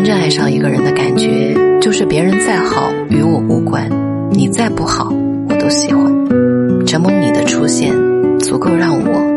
真正爱上一个人的感觉就是别人再好与我无关你再不好我都喜欢。承蒙你的出现足够让我